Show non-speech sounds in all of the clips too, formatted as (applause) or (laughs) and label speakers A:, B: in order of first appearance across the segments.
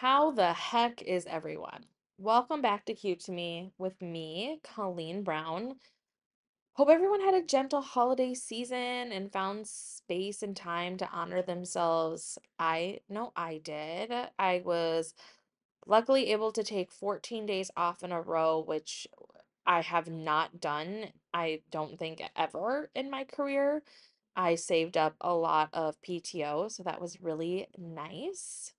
A: How the heck is everyone? Welcome back to Cute to Me with me, Colleen Brown. Hope everyone had a gentle holiday season and found space and time to honor themselves. I know I did. I was luckily able to take 14 days off in a row, which I have not done, I don't think ever in my career. I saved up a lot of PTO, so that was really nice.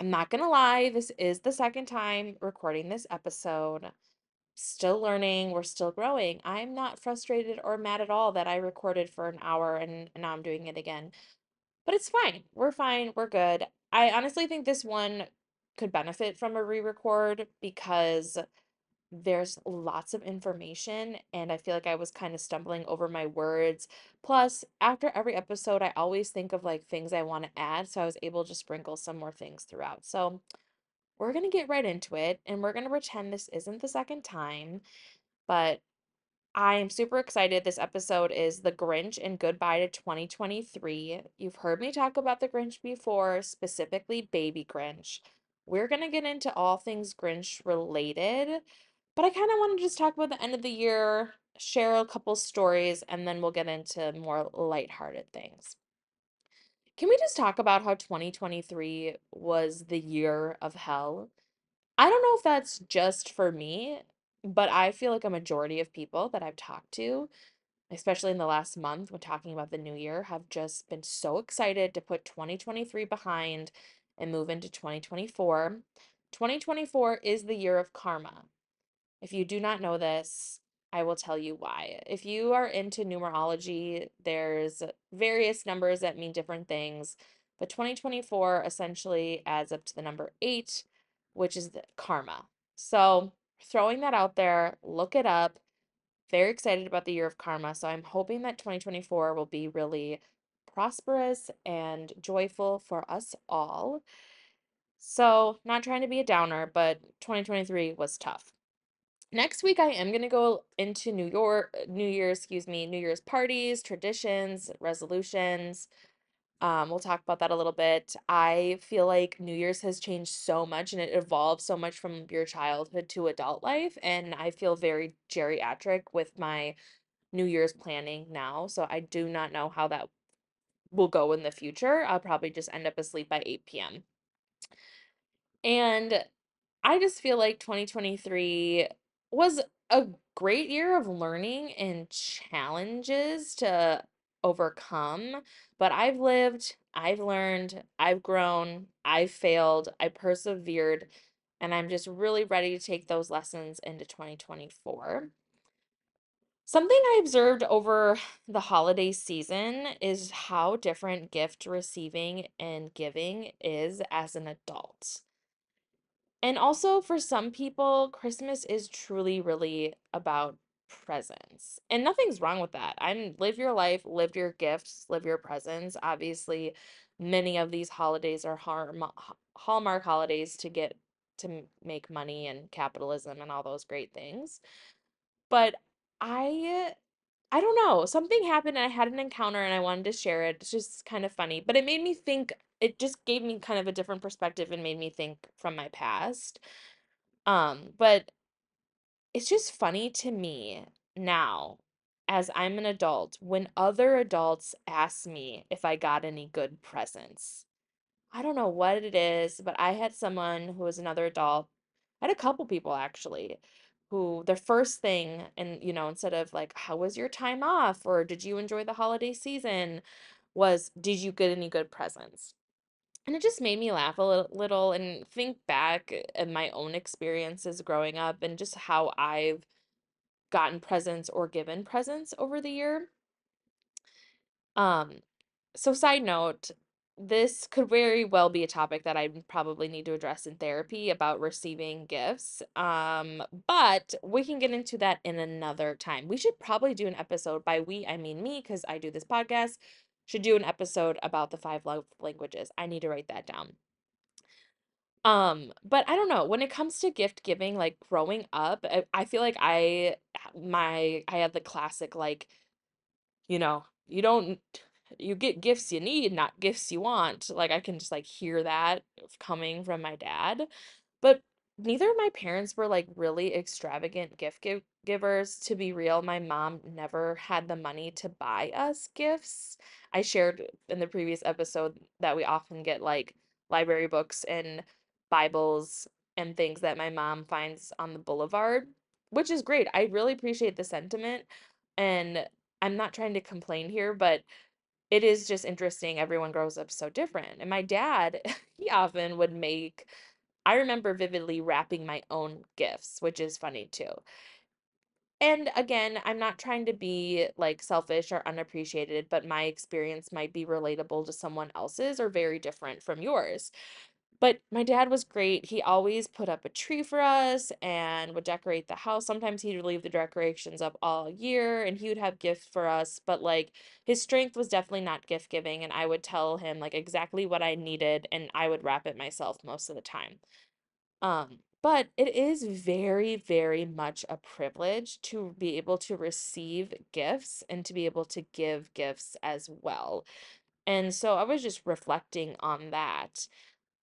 A: I'm not gonna lie, this is the second time recording this episode. Still learning, we're still growing. I'm not frustrated or mad at all that I recorded for an hour and, now I'm doing it again. But it's fine. We're fine. We're good. I honestly think this one could benefit from a re-record because there's lots of information and I feel like I was kind of stumbling over my words. Plus, after every episode, I always think of like things I want to add, so I was able to sprinkle some more things throughout. So, we're going to get right into it and we're going to pretend this isn't the second time, but I am super excited. This episode is The Grinch and Goodbye to 2023. You've heard me talk about The Grinch before, specifically Baby Grinch. We're going to get into all things Grinch related. But I kind of want to just talk about the end of the year, share a couple stories, and then we'll get into more lighthearted things. Can we just talk about how 2023 was the year of hell? I don't know if that's just for me, but I feel like a majority of people that I've talked to, especially in the last month when talking about the new year, have just been so excited to put 2023 behind and move into 2024. 2024 is the year of karma. If you do not know this, I will tell you why. If you are into numerology, there's various numbers that mean different things, but 2024 essentially adds up to the number eight, which is the karma. So, throwing that out there, look it up. Very excited about the year of karma. So, I'm hoping that 2024 will be really prosperous and joyful for us all. So, not trying to be a downer, but 2023 was tough. Next week, I am going to go into New York, New Year's, excuse me, New Year's parties, traditions, resolutions. Um, we'll talk about that a little bit. I feel like New Year's has changed so much and it evolved so much from your childhood to adult life. And I feel very geriatric with my New Year's planning now. So I do not know how that will go in the future. I'll probably just end up asleep by 8 p.m. And I just feel like 2023 was a great year of learning and challenges to overcome, but I've lived, I've learned, I've grown, I've failed, I persevered, and I'm just really ready to take those lessons into 2024. Something I observed over the holiday season is how different gift receiving and giving is as an adult. And also for some people, Christmas is truly really about presents. And nothing's wrong with that. I'm live your life, live your gifts, live your presents. Obviously, many of these holidays are harm, hallmark holidays to get to make money and capitalism and all those great things. But I I don't know. Something happened and I had an encounter and I wanted to share it. It's just kind of funny, but it made me think, it just gave me kind of a different perspective and made me think from my past. Um, but it's just funny to me now, as I'm an adult, when other adults ask me if I got any good presents. I don't know what it is, but I had someone who was another adult. I had a couple people actually who their first thing and you know instead of like how was your time off or did you enjoy the holiday season was did you get any good presents? And it just made me laugh a little, and think back at my own experiences growing up and just how I've gotten presents or given presents over the year. Um, so side note, this could very well be a topic that I probably need to address in therapy about receiving gifts. Um, but we can get into that in another time. We should probably do an episode by we, I mean me, because I do this podcast, should do an episode about the five love languages. I need to write that down. Um, but I don't know, when it comes to gift giving, like growing up, I, I feel like I my I had the classic like, you know, you don't you get gifts you need, not gifts you want. Like I can just like hear that coming from my dad. But neither of my parents were like really extravagant gift give givers. To be real, my mom never had the money to buy us gifts. I shared in the previous episode that we often get like library books and Bibles and things that my mom finds on the boulevard, which is great. I really appreciate the sentiment. And I'm not trying to complain here, but it is just interesting. Everyone grows up so different. And my dad, (laughs) he often would make I remember vividly wrapping my own gifts, which is funny too. And again, I'm not trying to be like selfish or unappreciated, but my experience might be relatable to someone else's or very different from yours. But my dad was great. He always put up a tree for us and would decorate the house. Sometimes he'd leave the decorations up all year and he would have gifts for us, but like his strength was definitely not gift giving and I would tell him like exactly what I needed and I would wrap it myself most of the time. Um, but it is very, very much a privilege to be able to receive gifts and to be able to give gifts as well. And so I was just reflecting on that.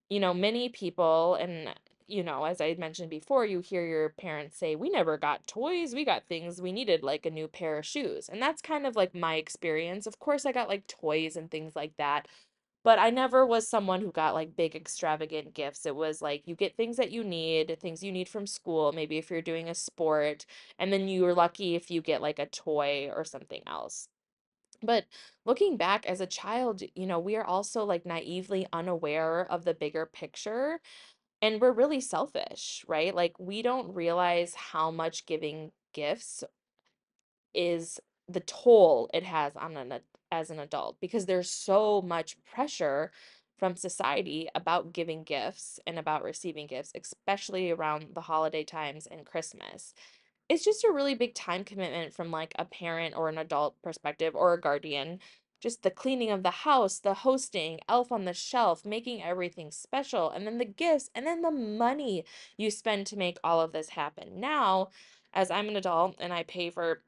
A: You know, many people, and you know, as I mentioned before, you hear your parents say, We never got toys, we got things we needed, like a new pair of shoes. And that's kind of like my experience. Of course, I got like toys and things like that. But I never was someone who got like big extravagant gifts. It was like you get things that you need, things you need from school, maybe if you're doing a sport, and then you're lucky if you get like a toy or something else. But looking back as a child, you know, we are also like naively unaware of the bigger picture and we're really selfish, right? Like we don't realize how much giving gifts is the toll it has on an as an adult because there's so much pressure from society about giving gifts and about receiving gifts, especially around the holiday times and Christmas. It's just a really big time commitment from like a parent or an adult perspective or a guardian. Just the cleaning of the house, the hosting, elf on the shelf, making everything special, and then the gifts, and then the money you spend to make all of this happen. Now, as I'm an adult and I pay for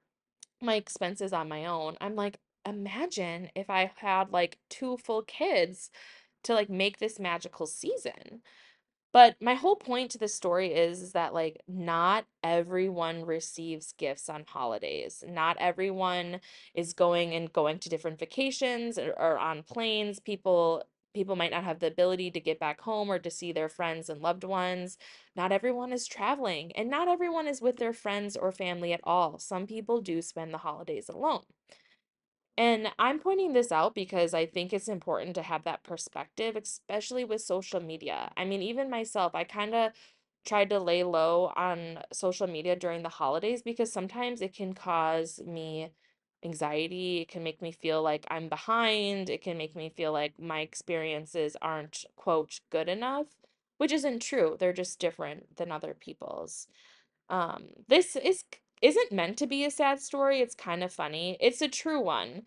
A: my expenses on my own. I'm like, imagine if I had like two full kids to like make this magical season. But my whole point to this story is, is that like not everyone receives gifts on holidays. Not everyone is going and going to different vacations or, or on planes. People people might not have the ability to get back home or to see their friends and loved ones. Not everyone is traveling, and not everyone is with their friends or family at all. Some people do spend the holidays alone. And I'm pointing this out because I think it's important to have that perspective, especially with social media. I mean, even myself, I kind of tried to lay low on social media during the holidays because sometimes it can cause me anxiety. It can make me feel like I'm behind. It can make me feel like my experiences aren't, quote, good enough, which isn't true. They're just different than other people's. Um, this is isn't meant to be a sad story. It's kind of funny. It's a true one.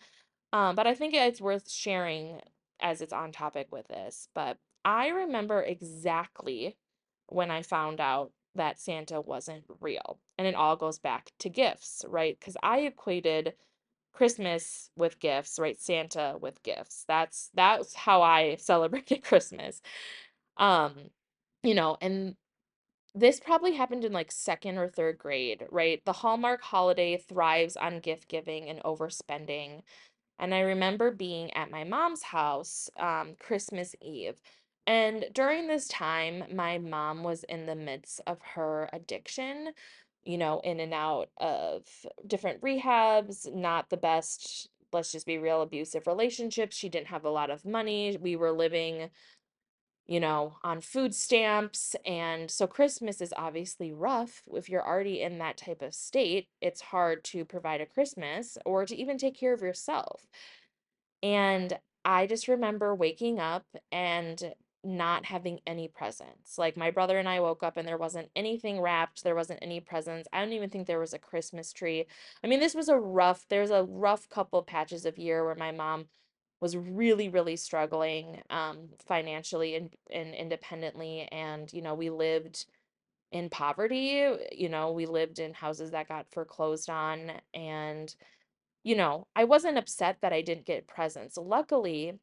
A: Um, but I think it's worth sharing as it's on topic with this. But I remember exactly when I found out that Santa wasn't real. And it all goes back to gifts, right? Because I equated Christmas with gifts, right? Santa with gifts. That's that's how I (laughs) celebrated Christmas. Um, you know, and this probably happened in like second or third grade, right? The Hallmark holiday thrives on gift giving and overspending. And I remember being at my mom's house um, Christmas Eve. And during this time, my mom was in the midst of her addiction, you know, in and out of different rehabs, not the best, let's just be real, abusive relationships. She didn't have a lot of money. We were living you know, on food stamps. And so Christmas is obviously rough. If you're already in that type of state, it's hard to provide a Christmas or to even take care of yourself. And I just remember waking up and not having any presents. Like my brother and I woke up and there wasn't anything wrapped, there wasn't any presents. I don't even think there was a Christmas tree. I mean, this was a rough, there's a rough couple patches of year where my mom was really, really struggling um, financially and, and independently. And, you know, we lived in poverty. You know, we lived in houses that got foreclosed on. And you know, I wasn't upset that I didn't get presents. Luckily,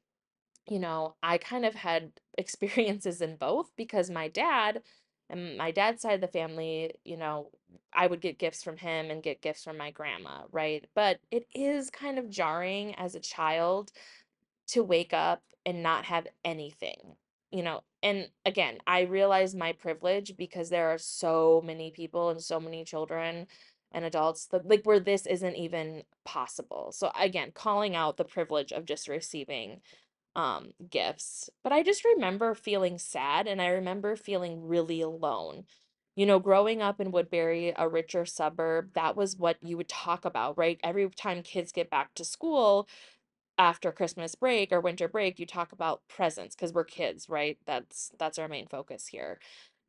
A: you know, I kind of had (laughs) experiences in both because my dad and my dad's side of the family, you know, I would get gifts from him and get gifts from my grandma, right? But it is kind of jarring as a child to wake up and not have anything, you know. And again, I realize my privilege because there are so many people and so many children and adults that like where this isn't even possible. So again, calling out the privilege of just receiving um gifts. But I just remember feeling sad and I remember feeling really alone. You know, growing up in Woodbury, a richer suburb, that was what you would talk about, right? Every time kids get back to school after Christmas break or winter break, you talk about presents because we're kids, right? That's that's our main focus here.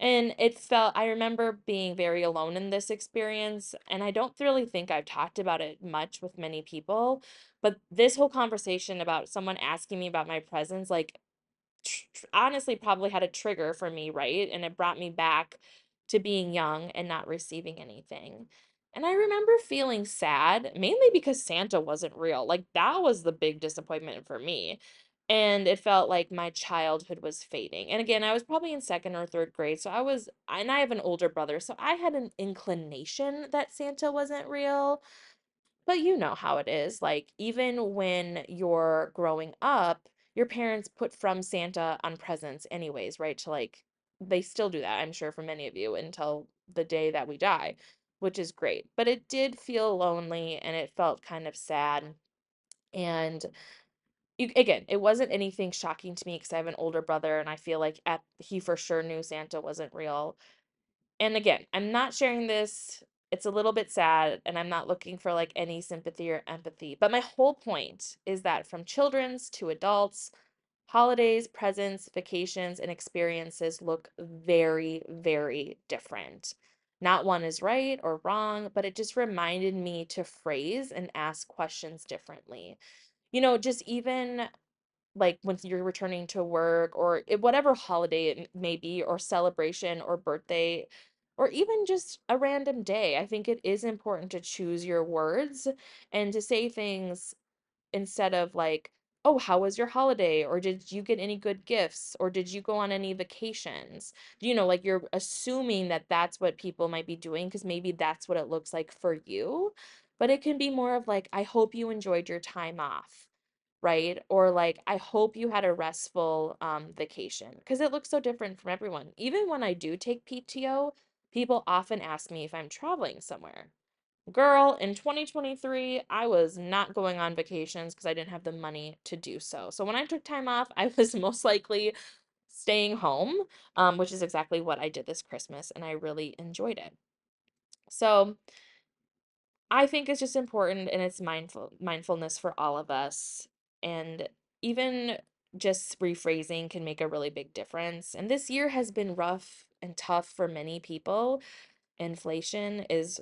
A: And it felt I remember being very alone in this experience, and I don't really think I've talked about it much with many people, but this whole conversation about someone asking me about my presents, like tr- honestly probably had a trigger for me, right? And it brought me back to being young and not receiving anything. And I remember feeling sad, mainly because Santa wasn't real. Like that was the big disappointment for me. And it felt like my childhood was fading. And again, I was probably in second or third grade. So I was, and I have an older brother. So I had an inclination that Santa wasn't real. But you know how it is. Like, even when you're growing up, your parents put from Santa on presents anyways, right? To like, they still do that, I'm sure, for many of you until the day that we die, which is great. But it did feel lonely and it felt kind of sad. And again, it wasn't anything shocking to me because I have an older brother and I feel like at, he for sure knew Santa wasn't real and again, I'm not sharing this. It's a little bit sad, and I'm not looking for like any sympathy or empathy. But my whole point is that from children's to adults, holidays, presents, vacations, and experiences look very, very different. Not one is right or wrong, but it just reminded me to phrase and ask questions differently. You know, just even like when you're returning to work or it, whatever holiday it may be or celebration or birthday or even just a random day i think it is important to choose your words and to say things instead of like oh how was your holiday or did you get any good gifts or did you go on any vacations you know like you're assuming that that's what people might be doing because maybe that's what it looks like for you but it can be more of like i hope you enjoyed your time off right? Or like, I hope you had a restful um, vacation because it looks so different from everyone. Even when I do take PTO, people often ask me if I'm traveling somewhere. Girl, in 2023, I was not going on vacations because I didn't have the money to do so. So when I took time off, I was (laughs) most likely staying home, um, which is exactly what I did this Christmas, and I really enjoyed it. So I think it's just important and it's mindful mindfulness for all of us. And even just rephrasing can make a really big difference. And this year has been rough and tough for many people. Inflation is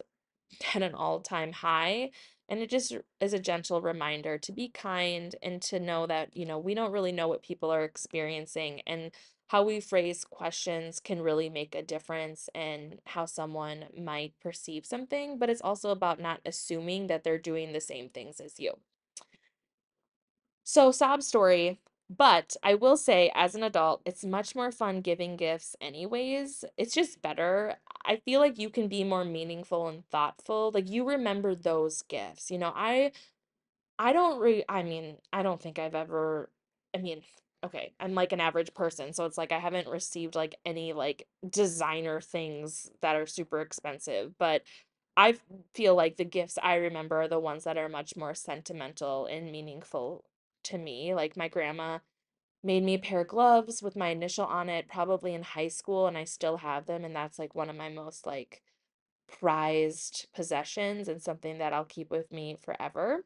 A: at an all-time high. And it just is a gentle reminder to be kind and to know that, you know, we don't really know what people are experiencing and how we phrase questions can really make a difference in how someone might perceive something, but it's also about not assuming that they're doing the same things as you. So, sob story, but I will say, as an adult, it's much more fun giving gifts, anyways. It's just better. I feel like you can be more meaningful and thoughtful. Like, you remember those gifts. You know, I I don't re I mean, I don't think I've ever I mean, okay, I'm like an average person, so it's like I haven't received like any like designer things that are super expensive, but I feel like the gifts I remember are the ones that are much more sentimental and meaningful to me. Like my grandma made me a pair of gloves with my initial on it probably in high school and I still have them and that's like one of my most like prized possessions and something that I'll keep with me forever.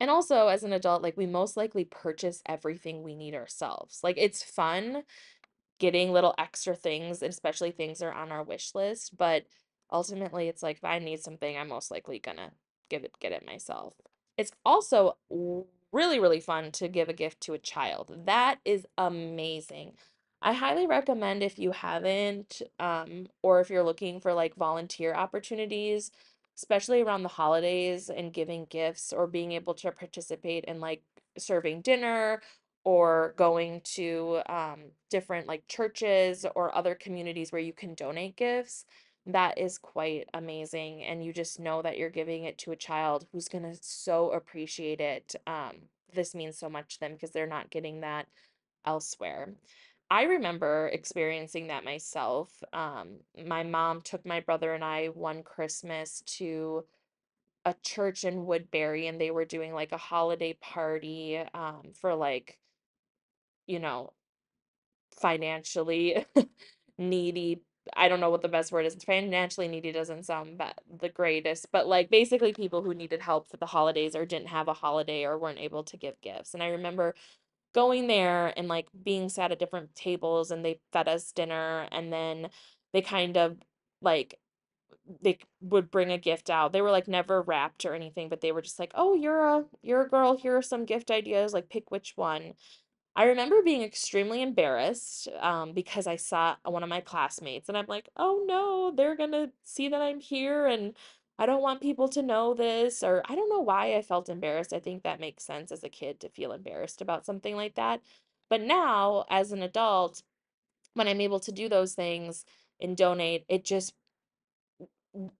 A: And also, as an adult, like we most likely purchase everything we need ourselves. Like it's fun getting little extra things, especially things that are on our wish list, but ultimately it's like if I need something, I'm most likely gonna give it get it myself. It's also really, really fun to give a gift to a child. That is amazing. I highly recommend if you haven't, um, or if you're looking for like volunteer opportunities especially around the holidays and giving gifts or being able to participate in like serving dinner or going to um, different like churches or other communities where you can donate gifts. That is quite amazing. And you just know that you're giving it to a child who's going to so appreciate it. Um, this means so much to them because they're not getting that elsewhere. I remember experiencing that myself. Um, my mom took my brother and I one Christmas to a church in Woodbury, and they were doing like a holiday party um, for like, you know, financially (laughs) needy. I don't know what the best word is. Financially needy doesn't sound ba- the greatest, but like basically people who needed help for the holidays or didn't have a holiday or weren't able to give gifts. And I remember going there and like being sat at different tables and they fed us dinner and then they kind of like they would bring a gift out. They were like never wrapped or anything, but they were just like, "Oh, you're a you're a girl. Here are some gift ideas. Like pick which one." I remember being extremely embarrassed um, because I saw one of my classmates and I'm like, "Oh no, they're gonna see that I'm here and I don't want people to know this." Or I don't know why I felt embarrassed. I think that makes sense as a kid to feel embarrassed about something like that. But now, as an adult, when I'm able to do those things and donate, it just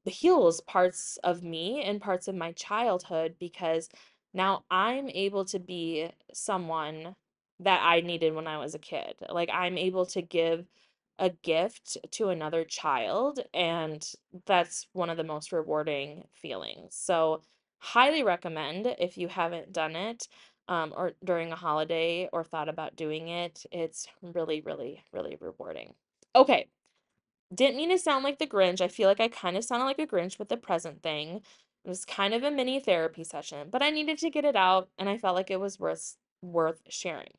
A: heals parts of me and parts of my childhood because now I'm able to be someone that I needed when I was a kid. Like I'm able to give a gift to another child, and that's one of the most rewarding feelings. So, highly recommend if you haven't done it um, or during a holiday or thought about doing it. It's really, really, really rewarding. Okay, didn't mean to sound like the Grinch. I feel like I kind of sounded like a Grinch with the present thing. It was kind of a mini therapy session, but I needed to get it out and I felt like it was worth worth sharing.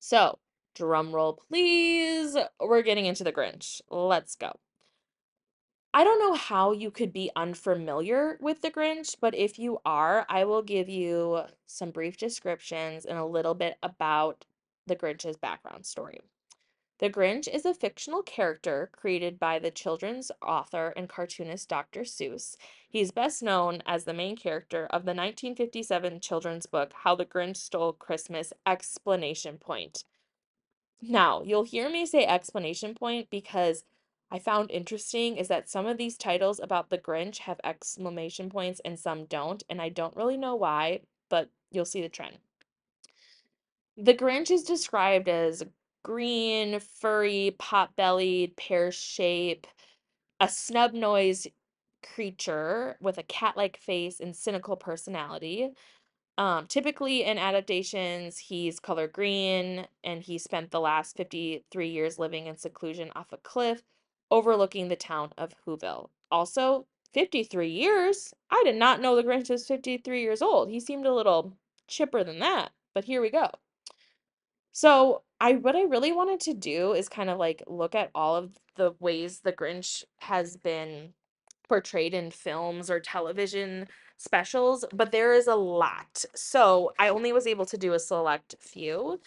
A: So, drum roll please. We're getting into the Grinch. Let's go. I don't know how you could be unfamiliar with the Grinch, but if you are, I will give you some brief descriptions and a little bit about the Grinch's background story. The Grinch is a fictional character created by the children's author and cartoonist Dr. Seuss. He's best known as the main character of the 1957 children's book How the Grinch Stole Christmas! Explanation Point. Now, you'll hear me say explanation point because I found interesting is that some of these titles about the Grinch have exclamation points and some don't, and I don't really know why, but you'll see the trend. The Grinch is described as green, furry, pot-bellied, pear shape, a snub-nosed creature with a cat-like face and cynical personality. Um, typically in adaptations, he's color green and he spent the last 53 years living in seclusion off a cliff overlooking the town of Whoville. Also, 53 years? I did not know the Grinch was 53 years old. He seemed a little chipper than that, but here we go. So, I what I really wanted to do is kind of like look at all of the ways the Grinch has been portrayed in films or television specials, but there is a lot. So, I only was able to do a select few.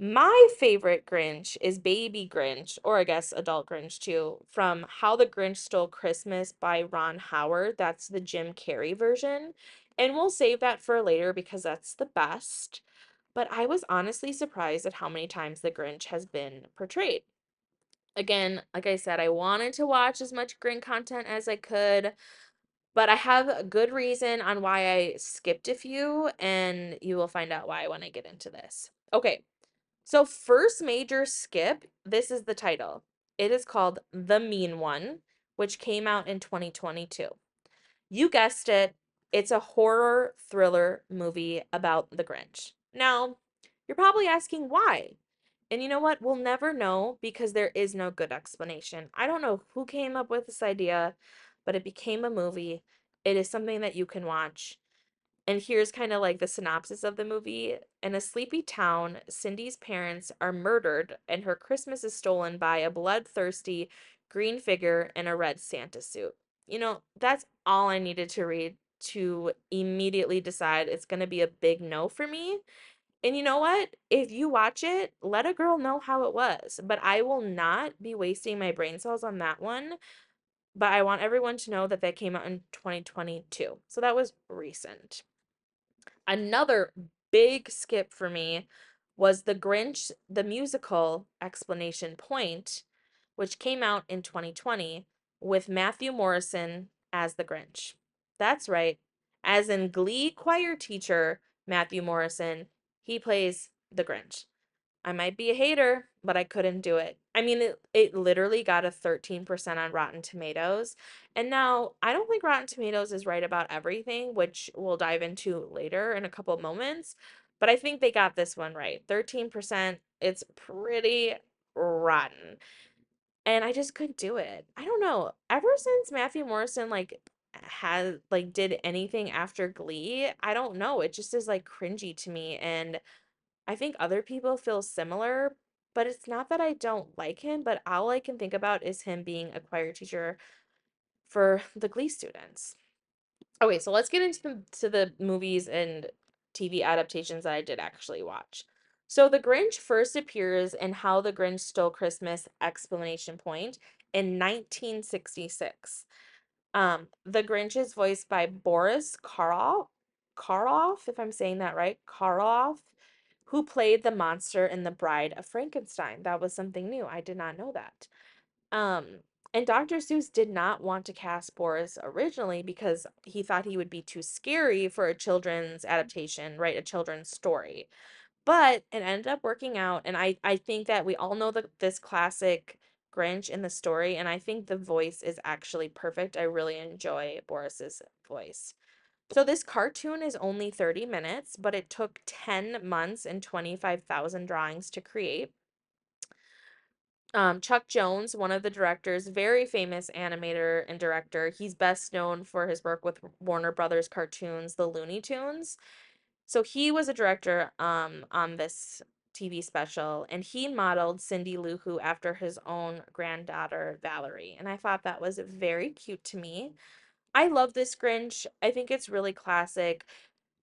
A: My favorite Grinch is Baby Grinch, or I guess Adult Grinch too, from How the Grinch Stole Christmas by Ron Howard. That's the Jim Carrey version. And we'll save that for later because that's the best. But I was honestly surprised at how many times the Grinch has been portrayed. Again, like I said, I wanted to watch as much Grinch content as I could, but I have a good reason on why I skipped a few, and you will find out why when I get into this. Okay, so first major skip, this is the title. It is called The Mean One, which came out in 2022. You guessed it, it's a horror thriller movie about the Grinch. Now, you're probably asking why. And you know what? We'll never know because there is no good explanation. I don't know who came up with this idea, but it became a movie. It is something that you can watch. And here's kind of like the synopsis of the movie. In a sleepy town, Cindy's parents are murdered, and her Christmas is stolen by a bloodthirsty green figure in a red Santa suit. You know, that's all I needed to read to immediately decide it's going to be a big no for me. And you know what? If you watch it, let a girl know how it was. But I will not be wasting my brain cells on that one. but I want everyone to know that that came out in 2022. So that was recent. Another big skip for me was The Grinch, the musical explanation point, which came out in 2020 with Matthew Morrison as the Grinch. That's right. As in Glee choir teacher Matthew Morrison, he plays the Grinch. I might be a hater, but I couldn't do it. I mean, it, it literally got a 13% on Rotten Tomatoes. And now I don't think Rotten Tomatoes is right about everything, which we'll dive into later in a couple of moments. But I think they got this one right. 13%, it's pretty rotten. And I just couldn't do it. I don't know. Ever since Matthew Morrison like has like did anything after Glee, I don't know. It just is like cringy to me and I think other people feel similar, but it's not that I don't like him, but all I can think about is him being a choir teacher for the Glee students. Okay, so let's get into the, to the movies and TV adaptations that I did actually watch. So The Grinch first appears in How the Grinch Stole Christmas explanation point in 1966. Um, the Grinch is voiced by Boris Karloff, Karloff, if I'm saying that right, Karloff, who played the monster in The Bride of Frankenstein. That was something new. I did not know that. Um, and Dr. Seuss did not want to cast Boris originally because he thought he would be too scary for a children's adaptation, right? A children's story. But it ended up working out, and I I think that we all know that this classic Grinch in the story, and I think the voice is actually perfect. I really enjoy Boris's voice. So this cartoon is only 30 minutes, but it took 10 months and 25,000 drawings to create. Um, Chuck Jones, one of the directors, very famous animator and director. He's best known for his work with Warner Brothers cartoons, the Looney Tunes. So he was a director um on this TV special and he modeled Cindy Lou Who after his own granddaughter Valerie. And I thought that was very cute to me. I love this Grinch. I think it's really classic.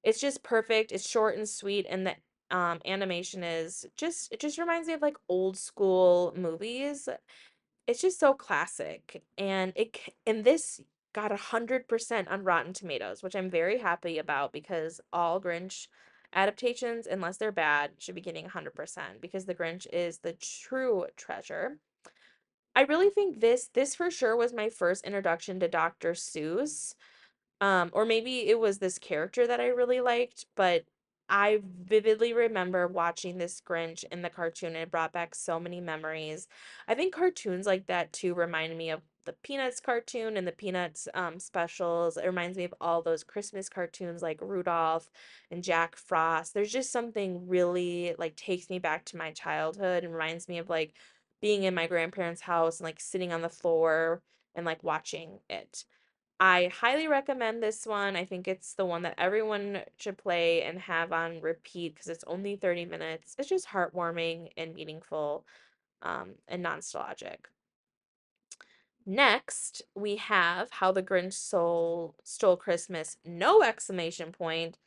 A: It's just perfect. It's short and sweet and the um animation is just it just reminds me of like old school movies. It's just so classic and it and this got a 100% on Rotten Tomatoes, which I'm very happy about because all Grinch adaptations unless they're bad should be getting 100% because the Grinch is the true treasure. I really think this this for sure was my first introduction to Dr. Seuss. Um, or maybe it was this character that I really liked, but I vividly remember watching this Grinch in the cartoon and it brought back so many memories. I think cartoons like that too remind me of the Peanuts cartoon and the Peanuts um, specials. It reminds me of all those Christmas cartoons like Rudolph and Jack Frost. There's just something really like takes me back to my childhood and reminds me of like being in my grandparents' house and like sitting on the floor and like watching it. I highly recommend this one. I think it's the one that everyone should play and have on repeat because it's only 30 minutes. It's just heartwarming and meaningful um, and nostalgic. Next, we have How the Grinch Stole, Stole Christmas, no exclamation point,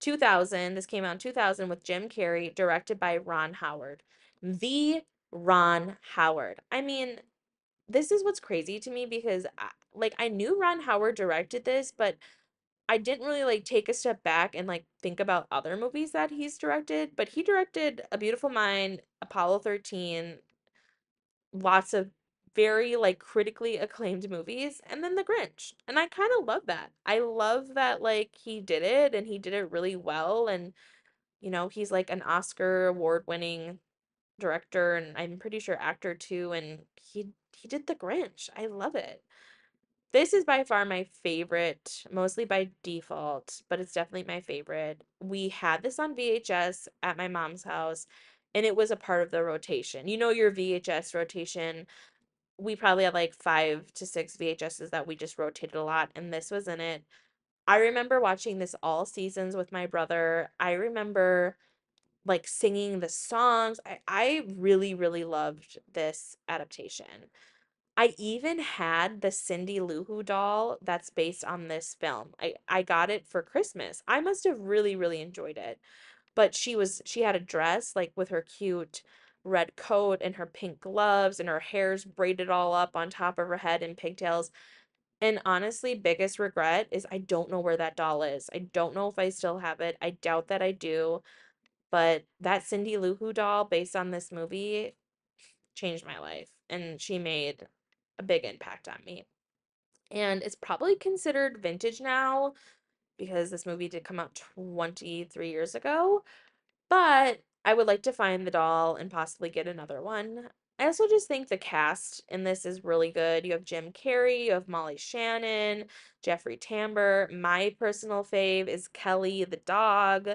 A: 2000. This came out in 2000 with Jim Carrey, directed by Ron Howard. The Ron Howard. I mean, this is what's crazy to me because I, like I knew Ron Howard directed this, but I didn't really like take a step back and like think about other movies that he's directed, but he directed A Beautiful Mind, Apollo 13, lots of very like critically acclaimed movies, and then The Grinch. And I kind of love that. I love that like he did it and he did it really well and you know, he's like an Oscar award-winning director and I'm pretty sure actor too and he he did The Grinch. I love it. This is by far my favorite, mostly by default, but it's definitely my favorite. We had this on VHS at my mom's house, and it was a part of the rotation. You know, your VHS rotation, we probably had like five to six VHSs that we just rotated a lot, and this was in it. I remember watching this all seasons with my brother. I remember like singing the songs. I, I really, really loved this adaptation. I even had the Cindy Lou Who doll that's based on this film. I I got it for Christmas. I must have really really enjoyed it. But she was she had a dress like with her cute red coat and her pink gloves and her hair's braided all up on top of her head in pigtails. And honestly, biggest regret is I don't know where that doll is. I don't know if I still have it. I doubt that I do. But that Cindy Lou Who doll based on this movie changed my life and she made a big impact on me. And it's probably considered vintage now because this movie did come out 23 years ago, but I would like to find the doll and possibly get another one. I also just think the cast in this is really good. You have Jim Carrey, you have Molly Shannon, Jeffrey Tambor. My personal fave is Kelly the dog.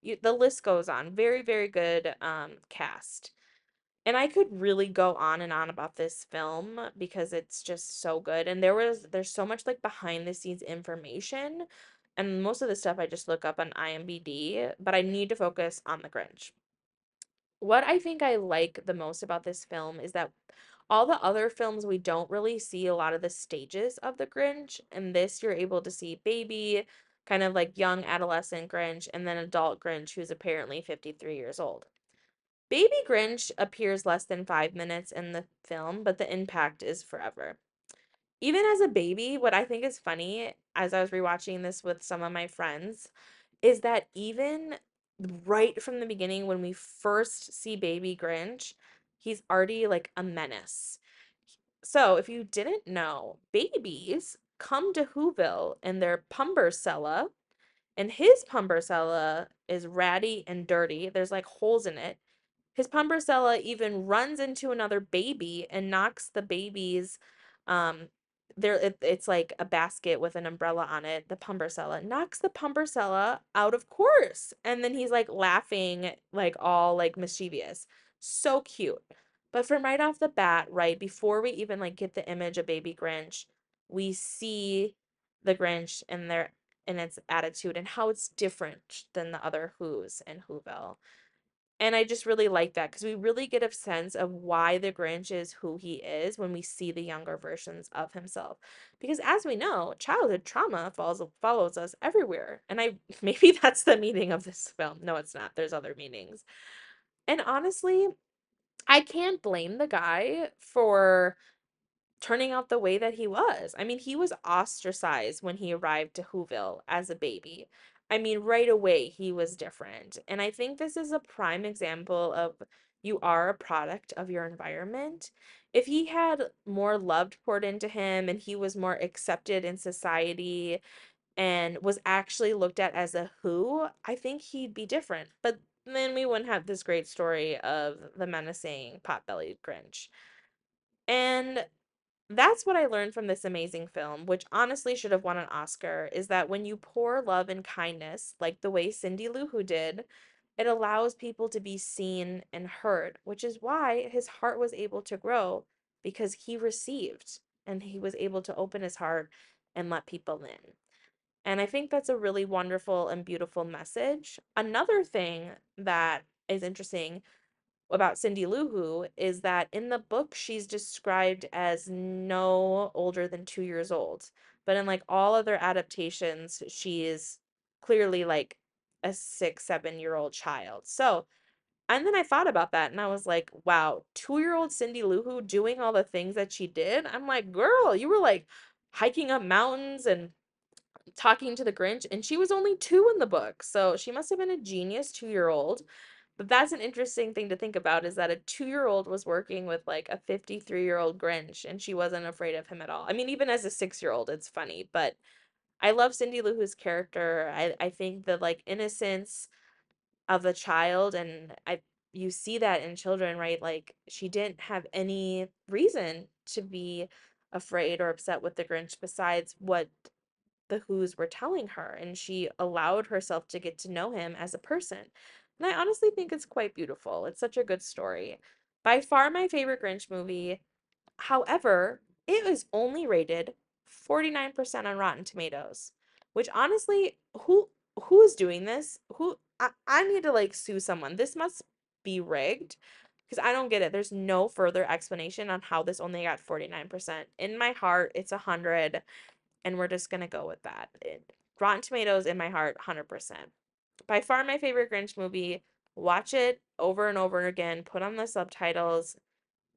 A: You, the list goes on. Very, very good um, cast. And I could really go on and on about this film because it's just so good. And there was there's so much like behind the scenes information. And most of the stuff I just look up on IMDb, but I need to focus on The Grinch. What I think I like the most about this film is that all the other films we don't really see a lot of the stages of the Grinch, and this you're able to see baby, kind of like young adolescent Grinch, and then adult Grinch who's apparently 53 years old. Baby Grinch appears less than five minutes in the film, but the impact is forever. Even as a baby, what I think is funny as I was rewatching this with some of my friends is that even right from the beginning, when we first see Baby Grinch, he's already like a menace. So, if you didn't know, babies come to Whoville in their Pumbersella, and his Pumbersella is ratty and dirty. There's like holes in it. His Pumbersella even runs into another baby and knocks the baby's um there it, it's like a basket with an umbrella on it the pumbersella knocks the pumbersella out of course and then he's like laughing like all like mischievous. So cute. But from right off the bat right before we even like get the image of baby grinch we see the grinch and their and its attitude and how it's different than the other who's in whoville and I just really like that because we really get a sense of why the Grinch is who he is when we see the younger versions of himself. Because as we know, childhood trauma follows follows us everywhere. And I (laughs) maybe that's the meaning of this film. No, it's not. There's other meanings. And honestly, I can't blame the guy for turning out the way that he was. I mean, he was ostracized when he arrived to Whoville as a baby. I mean, right away he was different. And I think this is a prime example of you are a product of your environment. If he had more love poured into him and he was more accepted in society and was actually looked at as a who, I think he'd be different. But then we wouldn't have this great story of the menacing pot-bellied Grinch. And that's what I learned from this amazing film, which honestly should have won an Oscar, is that when you pour love and kindness, like the way Cindy Lou Who did, it allows people to be seen and heard, which is why his heart was able to grow because he received and he was able to open his heart and let people in. And I think that's a really wonderful and beautiful message. Another thing that is interesting about Cindy Lou Who is that in the book she's described as no older than two years old. But in like all other adaptations, she is clearly like a six, seven year old child. So, and then I thought about that and I was like, wow, two year old Cindy Lou Who doing all the things that she did. I'm like, girl, you were like hiking up mountains and talking to the Grinch, and she was only two in the book. So she must have been a genius two year old. But that's an interesting thing to think about is that a two year old was working with like a 53 year old Grinch and she wasn't afraid of him at all. I mean, even as a six year old, it's funny, but I love Cindy Lou Who's character. I, I think the like innocence of a child and I you see that in children, right? Like she didn't have any reason to be afraid or upset with the Grinch besides what the Who's were telling her, and she allowed herself to get to know him as a person. And I honestly think it's quite beautiful. It's such a good story. By far my favorite Grinch movie. However, it was only rated 49% on Rotten Tomatoes, which honestly, who who is doing this? Who I, I need to like sue someone. This must be rigged because I don't get it. There's no further explanation on how this only got 49%. In my heart, it's 100 and we're just going to go with that. It, Rotten Tomatoes in my heart 100%. By far my favorite Grinch movie. watch it over and over again, put on the subtitles,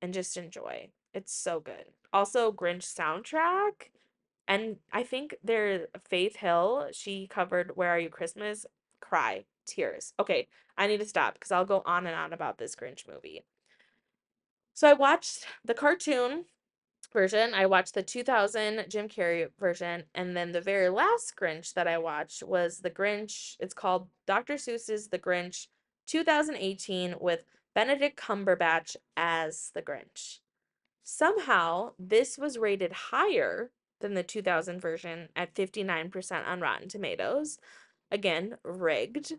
A: and just enjoy. It's so good. Also, Grinch soundtrack. And I think there Faith Hill, she covered Where Are You Christmas? Cry, tears. Okay, I need to stop because I'll go on and on about this Grinch movie. So I watched the cartoon version. I watched the 2000 Jim Carrey version, and then the very last Grinch that I watched was the Grinch. It's called Dr. Seuss's The Grinch 2018 with Benedict Cumberbatch as the Grinch. Somehow, this was rated higher than the 2000 version at 59% on Rotten Tomatoes. Again, rigged.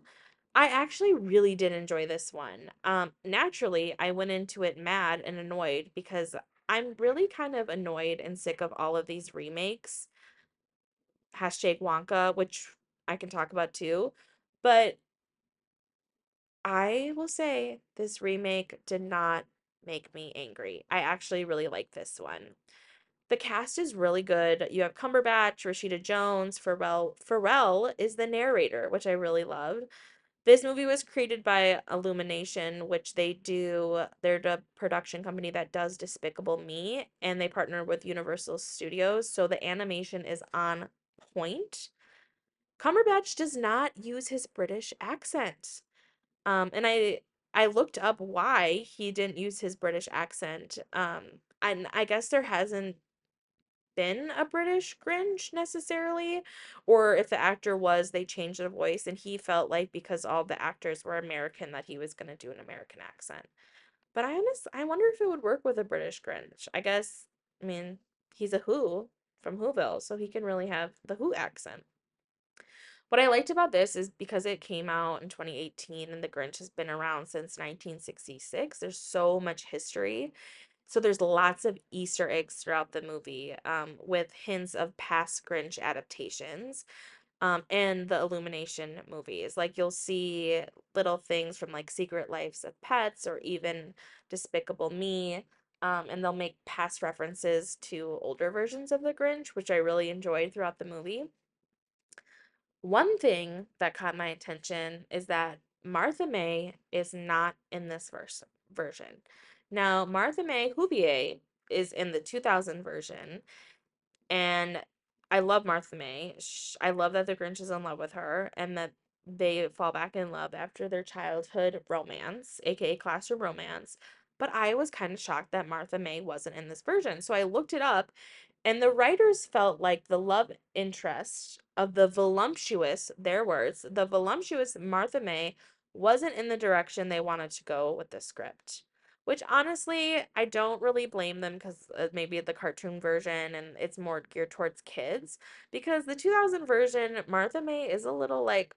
A: I actually really did enjoy this one. Um, naturally, I went into it mad and annoyed because I'm really kind of annoyed and sick of all of these remakes. Hashtag Wonka, which I can talk about too. But I will say this remake did not make me angry. I actually really like this one. The cast is really good. You have Cumberbatch, Rashida Jones, Pharrell. Pharrell is the narrator, which I really loved. This movie was created by Illumination, which they do, they're the production company that does Despicable Me, and they partner with Universal Studios, so the animation is on point. Cumberbatch does not use his British accent. Um, and I I looked up why he didn't use his British accent. Um, and I guess there hasn't been a British Grinch necessarily, or if the actor was, they changed the voice, and he felt like because all the actors were American that he was gonna do an American accent. But I honest, I wonder if it would work with a British Grinch. I guess, I mean, he's a Who from Whoville, so he can really have the Who accent. What I liked about this is because it came out in 2018 and the Grinch has been around since 1966, there's so much history so there's lots of Easter eggs throughout the movie, um, with hints of past Grinch adaptations, um, and the Illumination movies. Like you'll see little things from like Secret Lives of Pets or even Despicable Me. Um, and they'll make past references to older versions of the Grinch, which I really enjoyed throughout the movie. One thing that caught my attention is that Martha May is not in this verse version. Now, Martha May Whovier is in the 2000 version, and I love Martha May. I love that the Grinch is in love with her and that they fall back in love after their childhood romance, aka classroom romance. But I was kind of shocked that Martha May wasn't in this version. So I looked it up, and the writers felt like the love interest of the voluptuous, their words, the voluptuous Martha May wasn't in the direction they wanted to go with the script. Which honestly, I don't really blame them because uh, maybe the cartoon version and it's more geared towards kids. Because the 2000 version, Martha May is a little like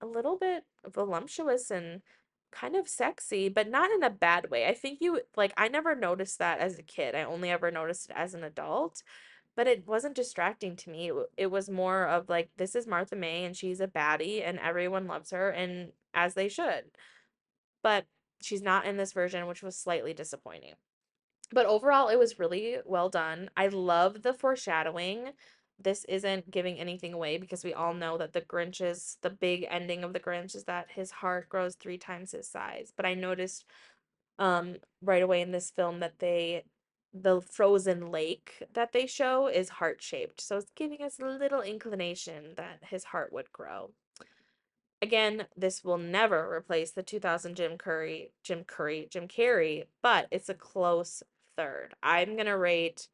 A: a little bit voluptuous and kind of sexy, but not in a bad way. I think you like I never noticed that as a kid. I only ever noticed it as an adult, but it wasn't distracting to me. It, it was more of like this is Martha May and she's a baddie and everyone loves her and as they should. But she's not in this version, which was slightly disappointing. But overall, it was really well done. I love the foreshadowing. This isn't giving anything away because we all know that the Grinch is the big ending of the Grinch is that his heart grows three times his size. But I noticed um right away in this film that they the frozen lake that they show is heart shaped. So it's giving us a little inclination that his heart would grow. Again, this will never replace the 2000 Jim Curry, Jim Curry, Jim Carrey, but it's a close third. I'm gonna rate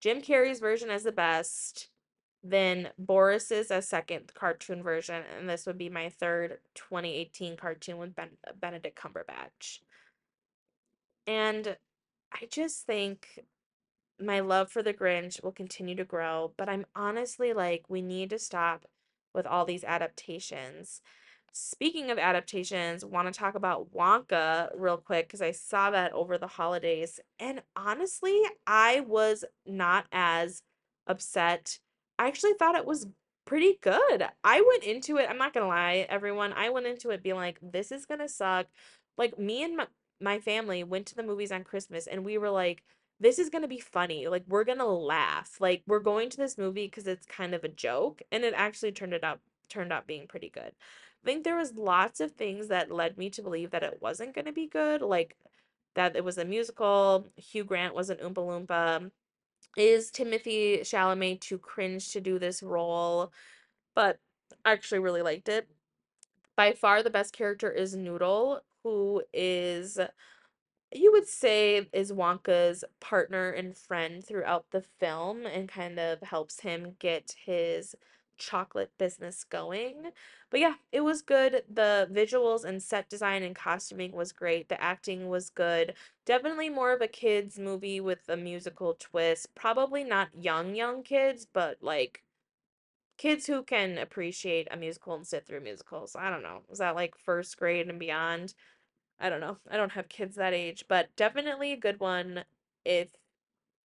A: Jim Carrey's version as the best, then Boris's as second cartoon version, and this would be my third 2018 cartoon with ben- Benedict Cumberbatch. And I just think my love for the Grinch will continue to grow, but I'm honestly like, we need to stop with all these adaptations. Speaking of adaptations, want to talk about Wonka real quick because I saw that over the holidays. And honestly, I was not as upset. I actually thought it was pretty good. I went into it, I'm not gonna lie, everyone, I went into it being like, this is gonna suck. Like, me and my, my family went to the movies on Christmas and we were like, this is gonna be funny. Like, we're gonna laugh. Like, we're going to this movie because it's kind of a joke. And it actually turned it up, turned out being pretty good. I think there was lots of things that led me to believe that it wasn't going to be good, like that it was a musical, Hugh Grant was an Oompa Loompa. Is Timothée Chalamet too cringe to do this role? But I actually really liked it. By far the best character is Noodle, who is you would say is Wonka's partner and friend throughout the film and kind of helps him get his chocolate business going. But yeah, it was good. The visuals and set design and costuming was great. The acting was good. Definitely more of a kids movie with a musical twist. Probably not young young kids, but like kids who can appreciate a musical and sit through musicals. I don't know. Is that like first grade and beyond? I don't know. I don't have kids that age, but definitely a good one if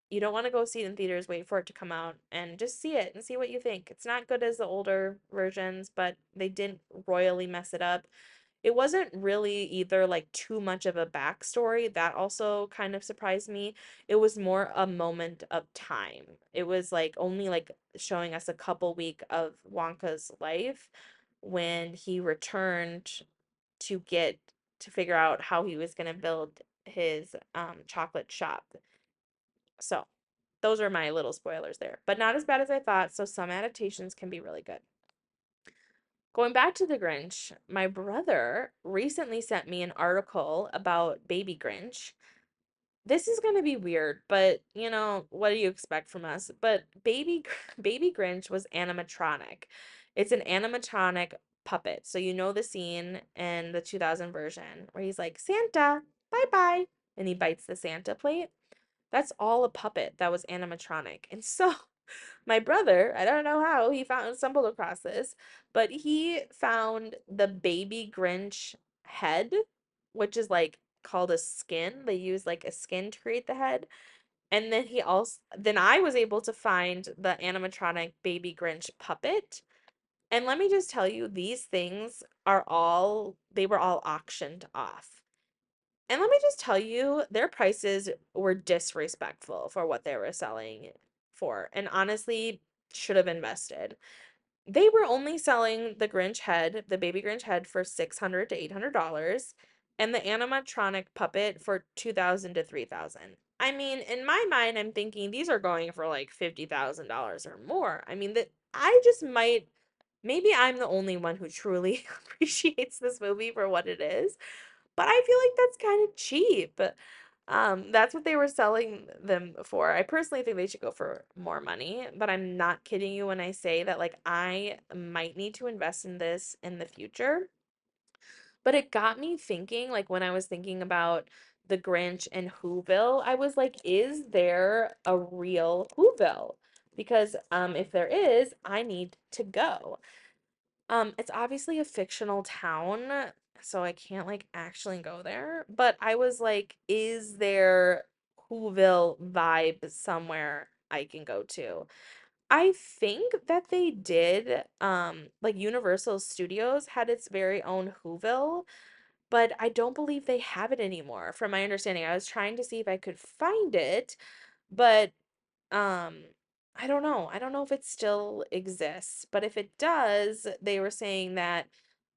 A: you don't want to go see it in theaters, wait for it to come out and just see it and see what you think. It's not good as the older versions, but they didn't royally mess it up. It wasn't really either like too much of a backstory. That also kind of surprised me. It was more a moment of time. It was like only like showing us a couple week of Wonka's life when he returned to get to figure out how he was going to build his um, chocolate shop. So, those are my little spoilers there, but not as bad as I thought. So, some adaptations can be really good. Going back to the Grinch, my brother recently sent me an article about Baby Grinch. This is going to be weird, but you know, what do you expect from us? But Baby Baby Grinch was animatronic. It's an animatronic puppet. So you know the scene in the 2000 version where he's like, "Santa, bye-bye," and he bites the Santa plate. That's all a puppet that was animatronic. And so (laughs) my brother, I don't know how he found stumbled across this, but he found the baby Grinch head, which is like called a skin. They use like a skin to create the head. And then he also then I was able to find the animatronic baby Grinch puppet. And let me just tell you, these things are all they were all auctioned off. And let me just tell you, their prices were disrespectful for what they were selling for, and honestly, should have invested. They were only selling the Grinch head, the baby Grinch head, for 600 to $800, and the animatronic puppet for 2000 to 3000 I mean, in my mind, I'm thinking these are going for like $50,000 or more. I mean, that I just might, maybe I'm the only one who truly (laughs) appreciates this movie for what it is. But I feel like that's kind of cheap. Um, that's what they were selling them for. I personally think they should go for more money, but I'm not kidding you when I say that like I might need to invest in this in the future. But it got me thinking, like when I was thinking about the Grinch and Whoville, I was like, is there a real Whoville? Because um, if there is, I need to go. Um, it's obviously a fictional town, so I can't like actually go there. But I was like, is there Whoville vibe somewhere I can go to? I think that they did, um, like Universal Studios had its very own Whoville, but I don't believe they have it anymore, from my understanding. I was trying to see if I could find it, but um, I don't know. I don't know if it still exists, but if it does, they were saying that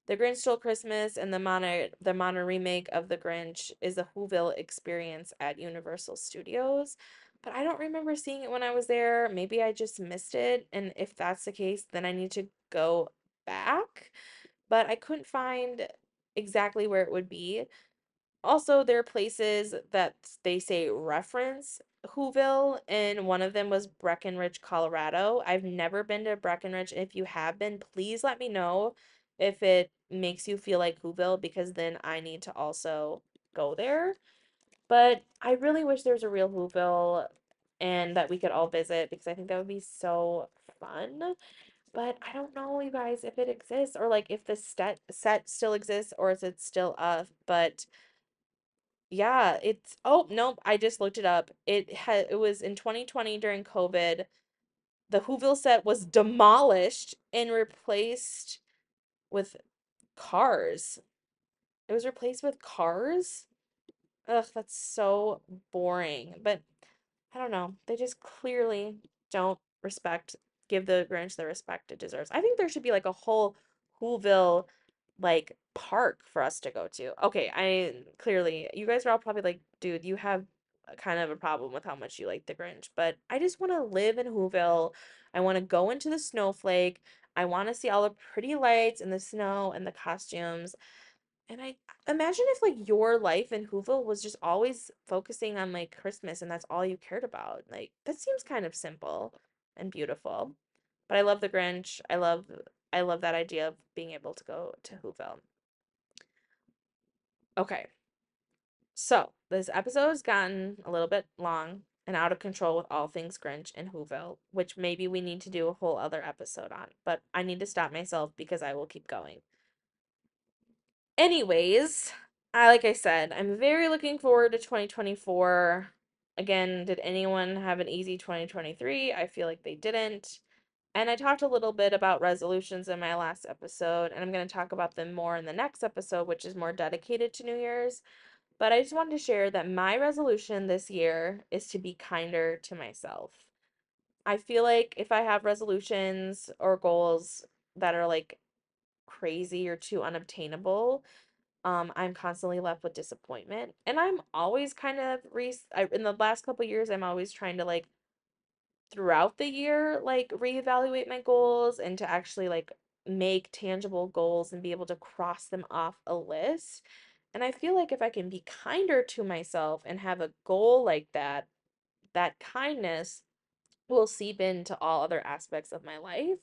A: The Grinch Stole Christmas and the Mono the Mono remake of The Grinch is a Whoville experience at Universal Studios. But I don't remember seeing it when I was there. Maybe I just missed it, and if that's the case, then I need to go back. But I couldn't find exactly where it would be. Also, there are places that they say reference Whoville, and one of them was Breckenridge, Colorado. I've never been to Breckenridge. If you have been, please let me know if it makes you feel like Whoville, because then I need to also go there. But I really wish there was a real Whoville and that we could all visit because I think that would be so fun. But I don't know, you guys, if it exists or like if the set set still exists or is it still up. But yeah, it's oh nope, I just looked it up. It had it was in 2020 during COVID. The Whoville set was demolished and replaced with cars. It was replaced with cars? Ugh, that's so boring. But I don't know. They just clearly don't respect, give the Grinch the respect it deserves. I think there should be like a whole Whoville like park for us to go to. Okay, I clearly you guys are all probably like, dude, you have kind of a problem with how much you like the Grinch, but I just want to live in Whoville. I want to go into the snowflake. I want to see all the pretty lights and the snow and the costumes. And I imagine if like your life in Whoville was just always focusing on like Christmas and that's all you cared about. Like that seems kind of simple and beautiful. But I love the Grinch. I love I love that idea of being able to go to Whoville. Okay. So, this episode has gotten a little bit long and out of control with all things Grinch and Whoville, which maybe we need to do a whole other episode on, but I need to stop myself because I will keep going. Anyways, I like I said, I'm very looking forward to 2024. Again, did anyone have an easy 2023? I feel like they didn't. And I talked a little bit about resolutions in my last episode, and I'm going to talk about them more in the next episode, which is more dedicated to New Year's. But I just wanted to share that my resolution this year is to be kinder to myself. I feel like if I have resolutions or goals that are like crazy or too unobtainable, um, I'm constantly left with disappointment. And I'm always kind of re I, in the last couple years, I'm always trying to like throughout the year like reevaluate my goals and to actually like make tangible goals and be able to cross them off a list. And I feel like if I can be kinder to myself and have a goal like that, that kindness will seep into all other aspects of my life,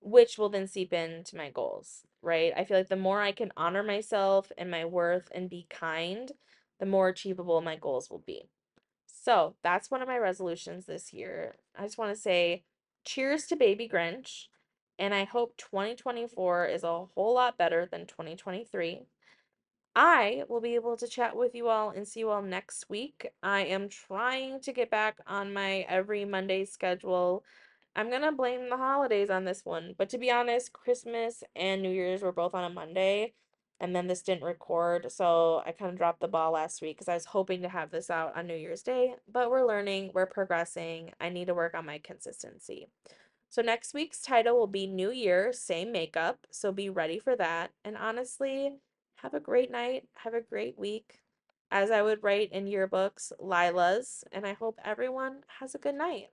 A: which will then seep into my goals, right? I feel like the more I can honor myself and my worth and be kind, the more achievable my goals will be. So that's one of my resolutions this year. I just want to say cheers to Baby Grinch, and I hope 2024 is a whole lot better than 2023. I will be able to chat with you all and see you all next week. I am trying to get back on my every Monday schedule. I'm gonna blame the holidays on this one, but to be honest, Christmas and New Year's were both on a Monday, and then this didn't record, so I kind of dropped the ball last week because I was hoping to have this out on New Year's Day, but we're learning, we're progressing. I need to work on my consistency. So next week's title will be New Year, same makeup, so be ready for that. And honestly, have a great night, have a great week. As I would write in yearbooks, LYLAS, and I hope everyone has a good night.